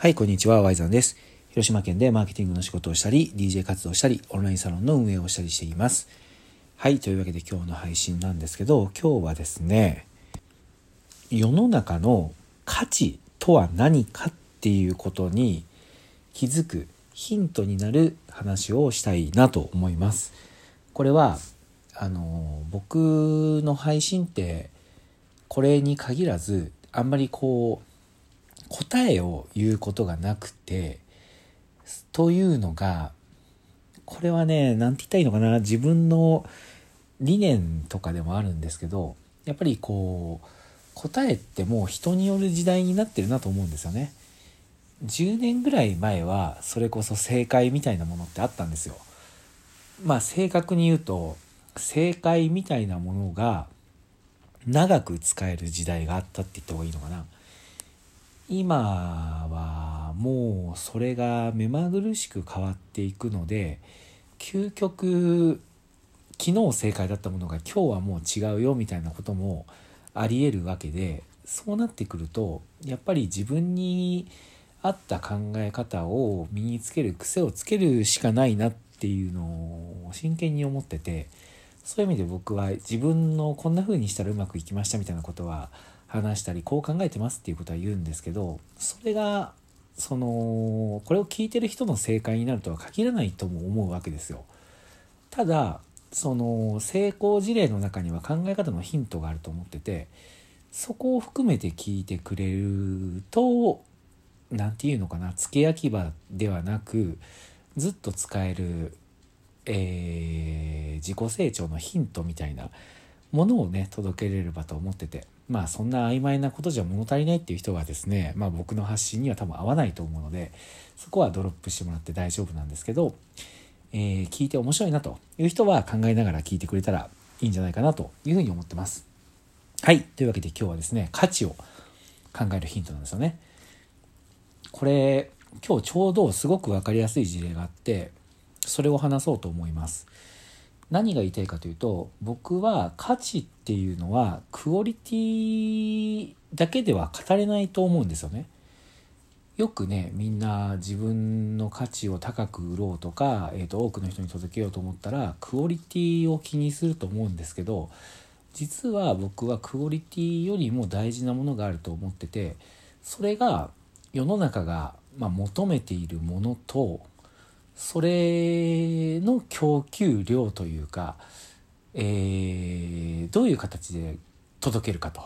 はい、こんにちは、ワイザンです。広島県でマーケティングの仕事をしたり、DJ 活動したり、オンラインサロンの運営をしたりしています。はい、というわけで今日の配信なんですけど、今日はですね、世の中の価値とは何かっていうことに気づくヒントになる話をしたいなと思います。これは、あの、僕の配信って、これに限らず、あんまりこう、答えを言うことがなくて、というのが、これはね、なんて言ったらいいのかな、自分の理念とかでもあるんですけど、やっぱりこう、答えってもう人による時代になってるなと思うんですよね。10年ぐらい前はそれこそ正解みたいなものってあったんですよ。まあ正確に言うと正解みたいなものが長く使える時代があったって言った方がいいのかな。今はもうそれが目まぐるしく変わっていくので究極昨日正解だったものが今日はもう違うよみたいなこともありえるわけでそうなってくるとやっぱり自分に合った考え方を身につける癖をつけるしかないなっていうのを真剣に思っててそういう意味で僕は自分のこんな風にしたらうまくいきましたみたいなことは話したりこう考えてますっていうことは言うんですけどそれがそのこれを聞いてる人の正解になるとは限らないとも思うわけですよ。ただその成功事例の中には考え方のヒントがあると思っててそこを含めて聞いてくれると何て言うのかな付け焼き場ではなくずっと使える、えー、自己成長のヒントみたいなものをね届けれればと思っててまあそんな曖昧なことじゃ物足りないっていう人はですね、まあ僕の発信には多分合わないと思うので、そこはドロップしてもらって大丈夫なんですけど、えー、聞いて面白いなという人は考えながら聞いてくれたらいいんじゃないかなというふうに思ってます。はい。というわけで今日はですね、価値を考えるヒントなんですよね。これ、今日ちょうどすごく分かりやすい事例があって、それを話そうと思います。何が言いたいかというと僕は価値っていうのはクオリティだけでは語れないと思うんですよね。よくねみんな自分の価値を高く売ろうとか、えーと、多くの人に届けようと思ったらクオリティを気にすると思うんですけど実は僕はクオリティよりも大事なものがあると思っててそれが世の中が、ま、求めているものとそれの供給量というか、えー、どういう形で届けるかと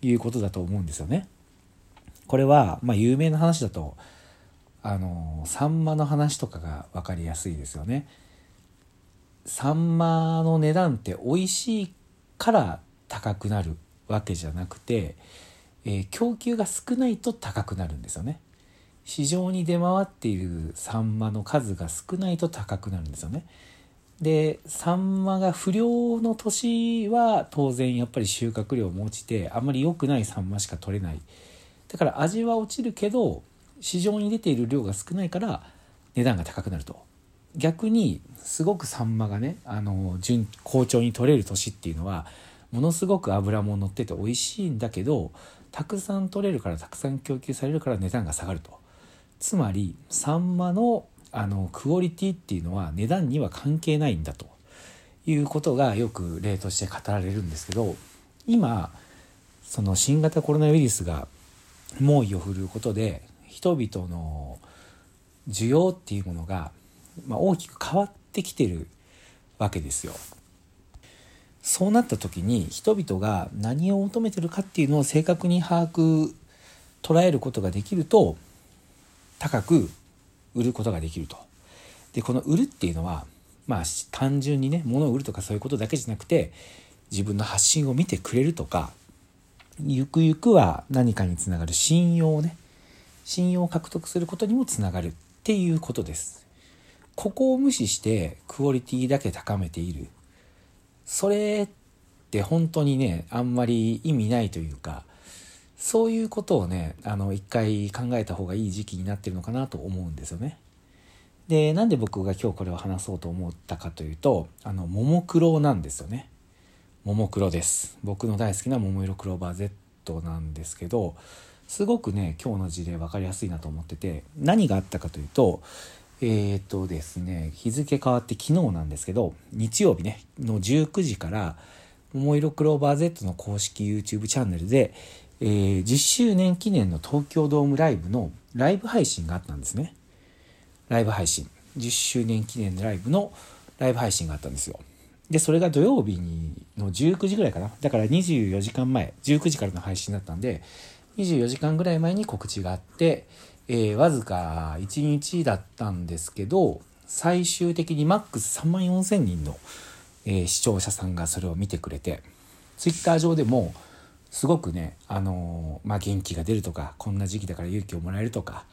いうことだと思うんですよね。これは、まあ、有名な話だとあのサンマの話とかが分かりやすいですよね。サンマの値段って美味しいから高くなるわけじゃなくて、えー、供給が少ないと高くなるんですよね。市場に出回っているサンマの数が少ないと高くなるんですよね。でサンマが不良の年は当然やっぱり収穫量も落ちてあんまり良くないサンマしか取れない。だから味は落ちるけど市場に出ている量が少ないから値段が高くなると。逆にすごくサンマがねあの順好調に取れる年っていうのはものすごく脂も乗ってて美味しいんだけどたくさん取れるからたくさん供給されるから値段が下がると。つまりサンマのあのクオリティっていうのは値段には関係ないんだということがよく例として語られるんですけど今その新型コロナウイルスが猛威を振るうことで人々の需要っていうものが、まあ、大きく変わってきてるわけですよ。そうなった時に人々が何を求めてるかっていうのを正確に把握捉えることができると高く売ることができると。でこの売るっていうのはまあ単純にね物を売るとかそういうことだけじゃなくて自分の発信を見てくれるとかゆくゆくは何かにつながる信用をね信用を獲得することにもつながるっていうことです。ここを無視してクオリティだけ高めているそれって本当にねあんまり意味ないというかそういうことをね、あの、一回考えた方がいい時期になってるのかなと思うんですよね。で、なんで僕が今日これを話そうと思ったかというと、あの、ももクロなんですよね。ももクロです。僕の大好きな桃色クローバー Z なんですけど、すごくね今日の事例分かりやすいなと思ってて何があったかというとえっ、とですね日付変わって昨日なんですけど日曜日ねの19時から「桃色クローバー Z」の公式 YouTube チャンネルで、えー、10周年記念の東京ドームライブのライブ配信があったんですね。ライブ配信。10周年記念のライブのライブ配信があったんですよ。でそれが土曜日にの19時ぐらいかな。だから24時間前。19時からの配信だったんで24時間ぐらい前に告知があって、えー、わずか1日だったんですけど最終的にマックス3万4千人の、えー、視聴者さんがそれを見てくれてツイッター上でもすごくね、あのー、まあ、元気が出るとかこんな時期だから勇気をもらえるとか、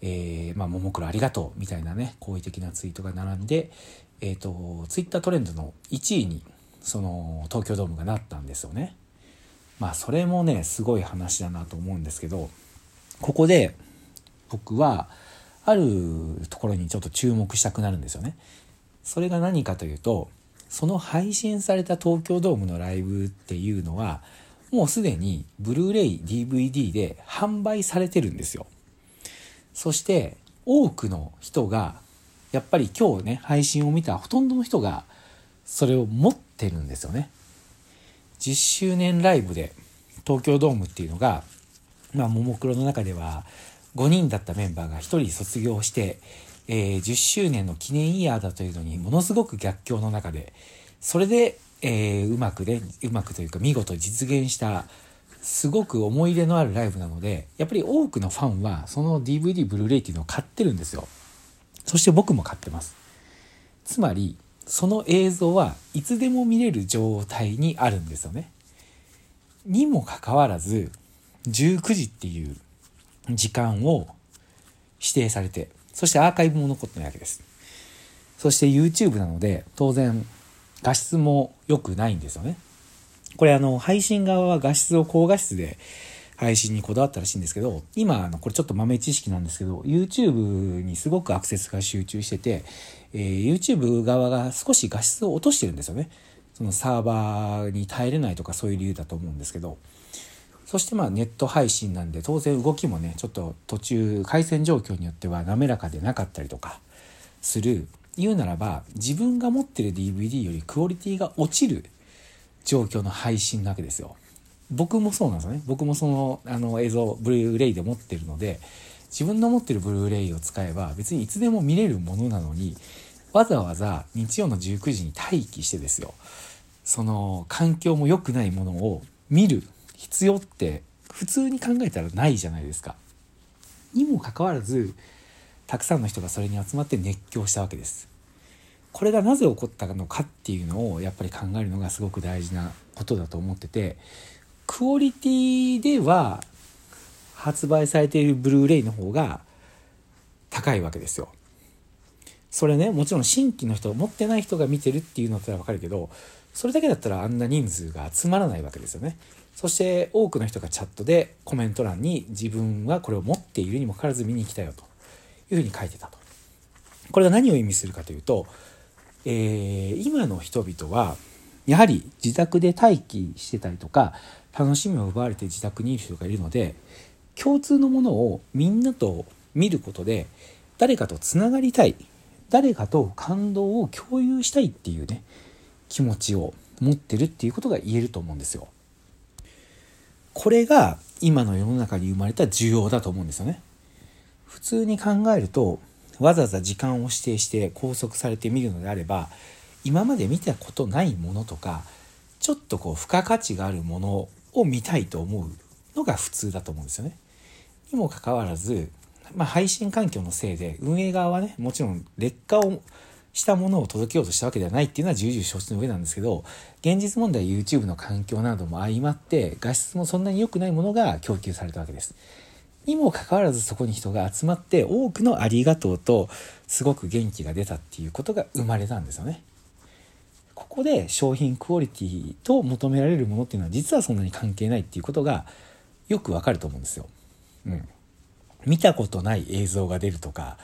えー、まあ、ももクロありがとうみたいなね好意的なツイートが並んで、えーと、ツイッタートレンドの1位にその東京ドームがなったんですよね。まあそれもねすごい話だなと思うんですけどここで僕はあるところにちょっと注目したくなるんですよね。それが何かというとその配信された東京ドームのライブっていうのはもうすでにブルーレイ DVD で販売されてるんですよ。そして多くの人がやっぱり今日ね配信を見たほとんどの人がそれを持ってるんですよね。10周年ライブで東京ドームっていうのがまあももクロの中では5人だったメンバーが1人卒業して、えー、10周年の記念イヤーだというのにものすごく逆境の中でそれで、えー、うまくねうまくというか見事実現したすごく思い入れのあるライブなのでやっぱり多くのファンはその DVD ブルーレイっていうのを買ってるんですよ。そして僕も買ってます。つまり、その映像はいつでも見れる状態にあるんですよね。にもかかわらず、19時っていう時間を指定されて、そしてアーカイブも残ってないわけです。そして YouTube なので、当然画質も良くないんですよね。これあの、配信側は画質を高画質で配信にこだわったらしいんですけど、今、あの、これちょっと豆知識なんですけど、YouTube にすごくアクセスが集中してて、えー、YouTube 側が少し画質を落としてるんですよね。そのサーバーに耐えれないとかそういう理由だと思うんですけど、そしてまあネット配信なんで当然動きもね、ちょっと途中回線状況によっては滑らかでなかったりとかする。言うならば自分が持ってる DVD よりクオリティが落ちる状況の配信なわけですよ。僕もそうなんですよね僕もそのあの映像ブルーレイで持ってるので自分の持ってるブルーレイを使えば別にいつでも見れるものなのにわざわざ日曜の19時に待機してですよその環境も良くないものを見る必要って普通に考えたらないじゃないですか。にもかかわらずたくさんの人がそれに集まって熱狂したわけです。これがなぜ起こったのかっていうのをやっぱり考えるのがすごく大事なことだと思っててクオリティでは発売されているブルーレイの方が高いわけですよ。それねもちろん新規の人持ってない人が見てるっていうのったら分かるけどそれだけだったらあんな人数が集まらないわけですよね。そして多くの人がチャットでコメント欄に自分はこれを持っているにもかかわらず見に来たよというふうに書いてたと。これが何を意味するかというと、えー、今の人々はやはり自宅で待機してたりとか楽しみを奪われて自宅にいる人がいるので共通のものをみんなと見ることで誰かとつながりたい誰かと感動を共有したいっていうね気持ちを持ってるっていうことが言えると思うんですよ。これが今の世の中に生まれた需要だと思うんですよね。普通に考えるとわざわざ時間を指定して拘束されて見るのであれば今まで見たことないものとかちょっとこう付加価値があるものを見たいと思うのが普通だと思うんですよね。にもかかわらず、まあ、配信環境のせいで運営側はねもちろん劣化をしたものを届けようとしたわけではないっていうのは重々承知の上なんですけど現実問題 YouTube の環境なども相まって画質もそんなに良くないものが供給されたわけです。にもかかわらずそこに人が集まって多くのありがとうとすごく元気が出たっていうことが生まれたんですよね。ここで商品クオリティと求められるものっていうのは実はそんなに関係ないっていうことがよくわかると思うんですよ。うん。見たことない映像が出るとか、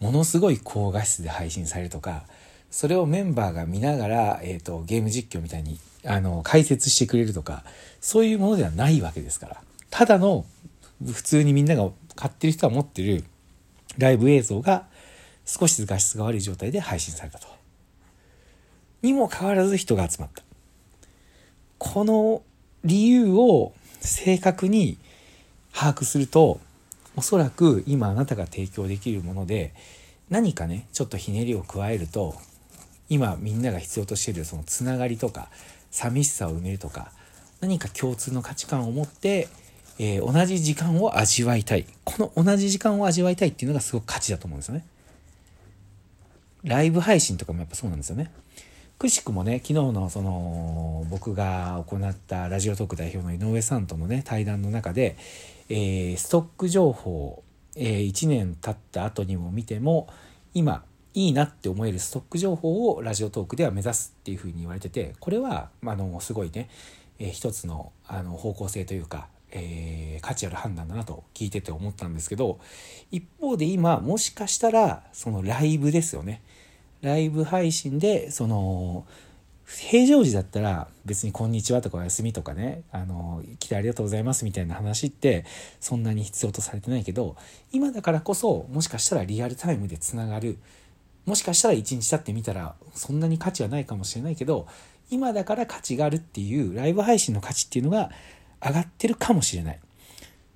ものすごい高画質で配信されるとか、それをメンバーが見ながら、えっ、ー、と、ゲーム実況みたいに、あの、解説してくれるとか、そういうものではないわけですから。ただの普通にみんなが買ってる人は持ってるライブ映像が少しずつ画質が悪い状態で配信されたと。にもかかわらず人が集まった。この理由を正確に把握するとおそらく今あなたが提供できるもので何かねちょっとひねりを加えると今みんなが必要としているそのつながりとか寂しさを埋めるとか何か共通の価値観を持って、えー、同じ時間を味わいたい。この同じ時間を味わいたいっていうのがすごく価値だと思うんですよね。ライブ配信とかもやっぱそうなんですよね。くしくもね昨日のその僕が行ったラジオトーク代表の井上さんとのね対談の中で、えー、ストック情報、えー、1年経った後にも見ても今いいなって思えるストック情報をラジオトークでは目指すっていうふうに言われててこれはあのすごいね、えー、一つのあの方向性というか、えー、価値ある判断だなと聞いてて思ったんですけど一方で今もしかしたらそのライブですよね。ライブ配信でその平常時だったら別に「こんにちは」とか「おやすみ」とかね「あの来てありがとうございます」みたいな話ってそんなに必要とされてないけど今だからこそもしかしたらリアルタイムでつながる。もしかしたら1日経ってみたらそんなに価値はないかもしれないけど今だから価値があるっていうライブ配信の価値っていうのが上がってるかもしれない。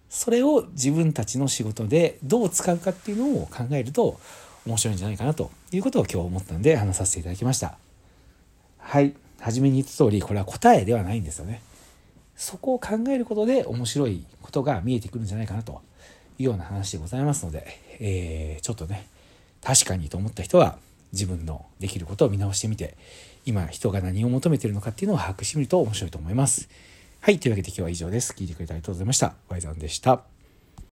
それを自分たちの仕事でどう使うかっていうのを考えると面白いんじゃないかなということを今日思ったんで話させていただきました。はい。初めに言った通りこれは答えではないんですよね。そこを考えることで面白いことが見えてくるんじゃないかなというような話でございますので、えー、ちょっとね確かにと思った人は自分のできることを見直してみて今人が何を求めているのかっていうのを把握してみると面白いと思います。はい。というわけで今日は以上です。聞いてくれてありがとうございました。ワイザンでした。